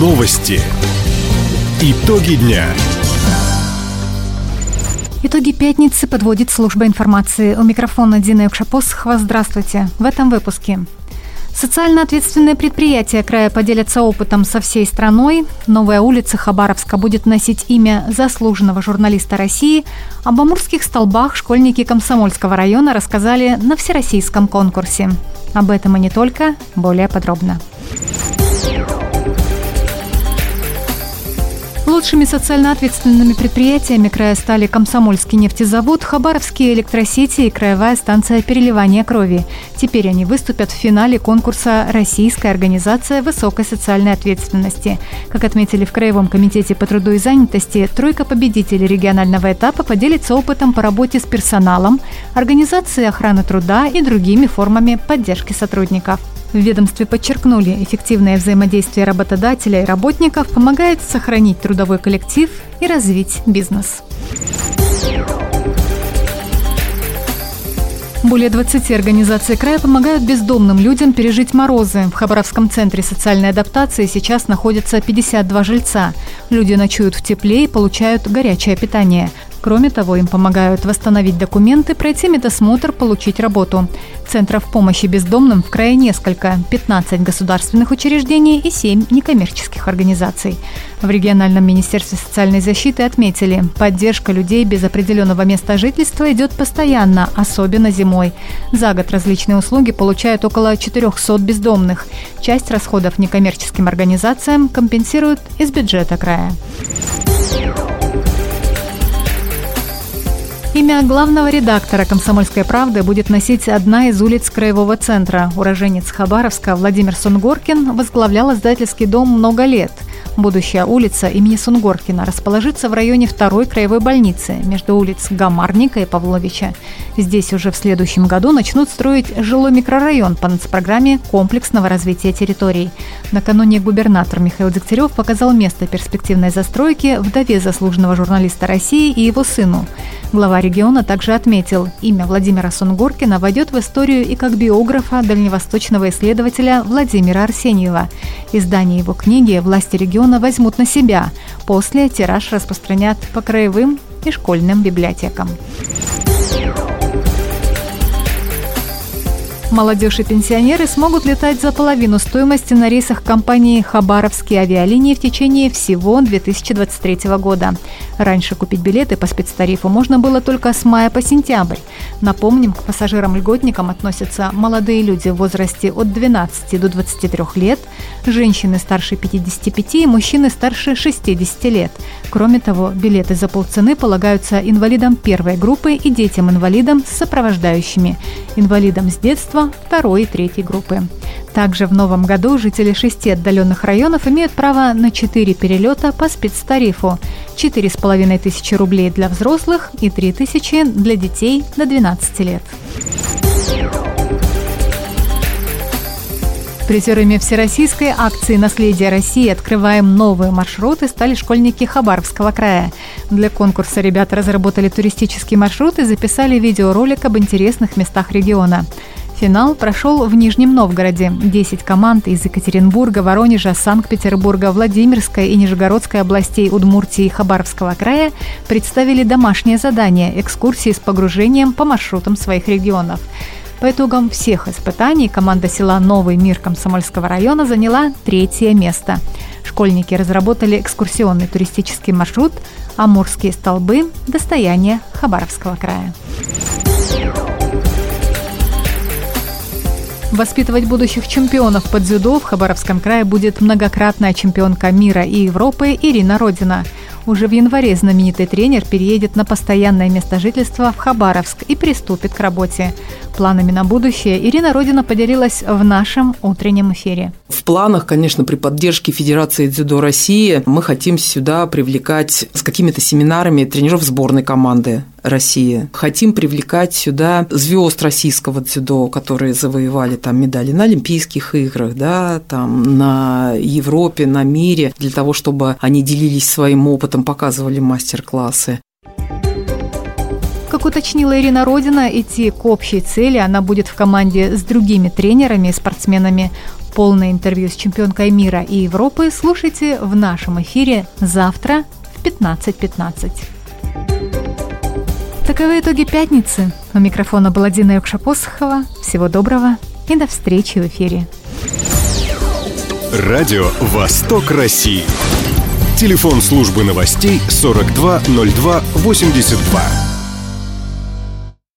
Новости. Итоги дня. Итоги пятницы подводит служба информации. У микрофона Дина Юкшапосхова. Здравствуйте. В этом выпуске. Социально ответственные предприятия края поделятся опытом со всей страной. Новая улица Хабаровска будет носить имя заслуженного журналиста России. Об амурских столбах школьники Комсомольского района рассказали на всероссийском конкурсе. Об этом и не только, более подробно. Лучшими социально ответственными предприятиями края стали Комсомольский нефтезавод, Хабаровские электросети и Краевая станция переливания крови. Теперь они выступят в финале конкурса «Российская организация высокой социальной ответственности». Как отметили в Краевом комитете по труду и занятости, тройка победителей регионального этапа поделится опытом по работе с персоналом, организацией охраны труда и другими формами поддержки сотрудников. В ведомстве подчеркнули, эффективное взаимодействие работодателя и работников помогает сохранить трудовой коллектив и развить бизнес. Более 20 организаций края помогают бездомным людям пережить морозы. В Хабаровском центре социальной адаптации сейчас находятся 52 жильца. Люди ночуют в тепле и получают горячее питание. Кроме того, им помогают восстановить документы, пройти медосмотр, получить работу. Центров помощи бездомным в крае несколько – 15 государственных учреждений и 7 некоммерческих организаций. В региональном министерстве социальной защиты отметили, поддержка людей без определенного места жительства идет постоянно, особенно зимой. За год различные услуги получают около 400 бездомных. Часть расходов некоммерческим организациям компенсируют из бюджета края. Имя главного редактора «Комсомольской правды» будет носить одна из улиц Краевого центра. Уроженец Хабаровска Владимир Сунгоркин возглавлял издательский дом много лет – Будущая улица имени Сунгоркина расположится в районе второй краевой больницы между улиц Гамарника и Павловича. Здесь уже в следующем году начнут строить жилой микрорайон по нацпрограмме комплексного развития территорий. Накануне губернатор Михаил Дегтярев показал место перспективной застройки вдове заслуженного журналиста России и его сыну. Глава региона также отметил, имя Владимира Сунгоркина войдет в историю и как биографа дальневосточного исследователя Владимира Арсеньева. Издание его книги «Власти региона» возьмут на себя. После тираж распространят по краевым и школьным библиотекам. Молодежь и пенсионеры смогут летать за половину стоимости на рейсах компании «Хабаровские авиалинии» в течение всего 2023 года. Раньше купить билеты по спецтарифу можно было только с мая по сентябрь. Напомним, к пассажирам-льготникам относятся молодые люди в возрасте от 12 до 23 лет, женщины старше 55 и мужчины старше 60 лет. Кроме того, билеты за полцены полагаются инвалидам первой группы и детям-инвалидам с сопровождающими, инвалидам с детства детства второй и третьей группы. Также в новом году жители шести отдаленных районов имеют право на 4 перелета по спецтарифу. 4,5 тысячи рублей для взрослых и 3 тысячи для детей до 12 лет. Призерами всероссийской акции «Наследие России. Открываем новые маршруты» стали школьники Хабаровского края. Для конкурса ребята разработали туристический маршрут и записали видеоролик об интересных местах региона. Финал прошел в Нижнем Новгороде. Десять команд из Екатеринбурга, Воронежа, Санкт-Петербурга, Владимирской и Нижегородской областей Удмуртии и Хабаровского края представили домашнее задание – экскурсии с погружением по маршрутам своих регионов. По итогам всех испытаний команда села Новый мир Комсомольского района заняла третье место. Школьники разработали экскурсионный туристический маршрут «Амурские столбы. Достояние Хабаровского края». Воспитывать будущих чемпионов по дзюдо в Хабаровском крае будет многократная чемпионка мира и Европы Ирина Родина. Уже в январе знаменитый тренер переедет на постоянное место жительства в Хабаровск и приступит к работе. Планами на будущее Ирина Родина поделилась в нашем утреннем эфире. В планах, конечно, при поддержке Федерации дзюдо России мы хотим сюда привлекать с какими-то семинарами тренеров сборной команды России. Хотим привлекать сюда звезд российского дзюдо, которые завоевали там медали на Олимпийских играх, да, там на Европе, на мире, для того, чтобы они делились своим опытом, показывали мастер-классы. Как уточнила Ирина Родина, идти к общей цели она будет в команде с другими тренерами и спортсменами Полное интервью с чемпионкой мира и Европы слушайте в нашем эфире завтра в 15.15. Таковы итоги пятницы. У микрофона была Дина Юкшапосхова. Всего доброго и до встречи в эфире. Радио «Восток России». Телефон службы новостей 420282.